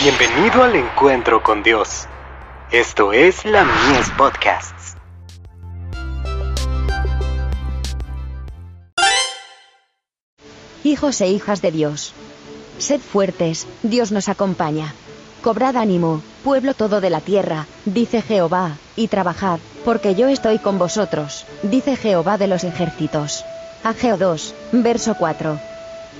Bienvenido al encuentro con Dios. Esto es la Mies Podcasts. Hijos e hijas de Dios. Sed fuertes, Dios nos acompaña. Cobrad ánimo, pueblo todo de la tierra, dice Jehová, y trabajad, porque yo estoy con vosotros, dice Jehová de los ejércitos. Ageo 2, verso 4.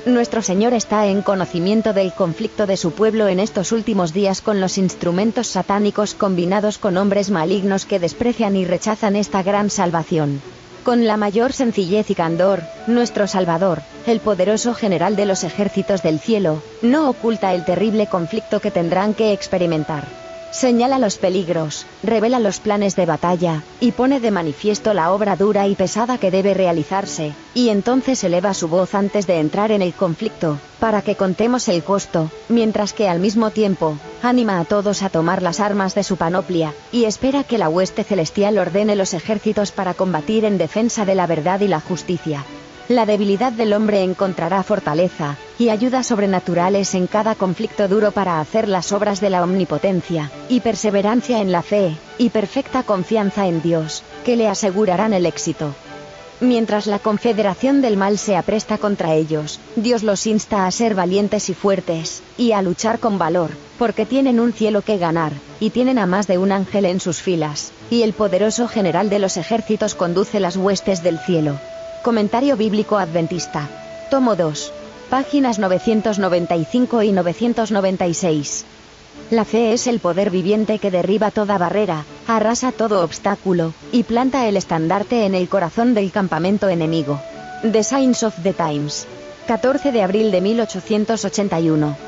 Nuestro Señor está en conocimiento del conflicto de su pueblo en estos últimos días con los instrumentos satánicos combinados con hombres malignos que desprecian y rechazan esta gran salvación. Con la mayor sencillez y candor, nuestro Salvador, el poderoso general de los ejércitos del cielo, no oculta el terrible conflicto que tendrán que experimentar. Señala los peligros, revela los planes de batalla, y pone de manifiesto la obra dura y pesada que debe realizarse, y entonces eleva su voz antes de entrar en el conflicto, para que contemos el costo, mientras que al mismo tiempo, anima a todos a tomar las armas de su panoplia, y espera que la hueste celestial ordene los ejércitos para combatir en defensa de la verdad y la justicia. La debilidad del hombre encontrará fortaleza, y ayudas sobrenaturales en cada conflicto duro para hacer las obras de la omnipotencia, y perseverancia en la fe, y perfecta confianza en Dios, que le asegurarán el éxito. Mientras la confederación del mal se apresta contra ellos, Dios los insta a ser valientes y fuertes, y a luchar con valor, porque tienen un cielo que ganar, y tienen a más de un ángel en sus filas, y el poderoso general de los ejércitos conduce las huestes del cielo. Comentario Bíblico Adventista. Tomo 2. Páginas 995 y 996. La fe es el poder viviente que derriba toda barrera, arrasa todo obstáculo, y planta el estandarte en el corazón del campamento enemigo. The Signs of the Times. 14 de abril de 1881.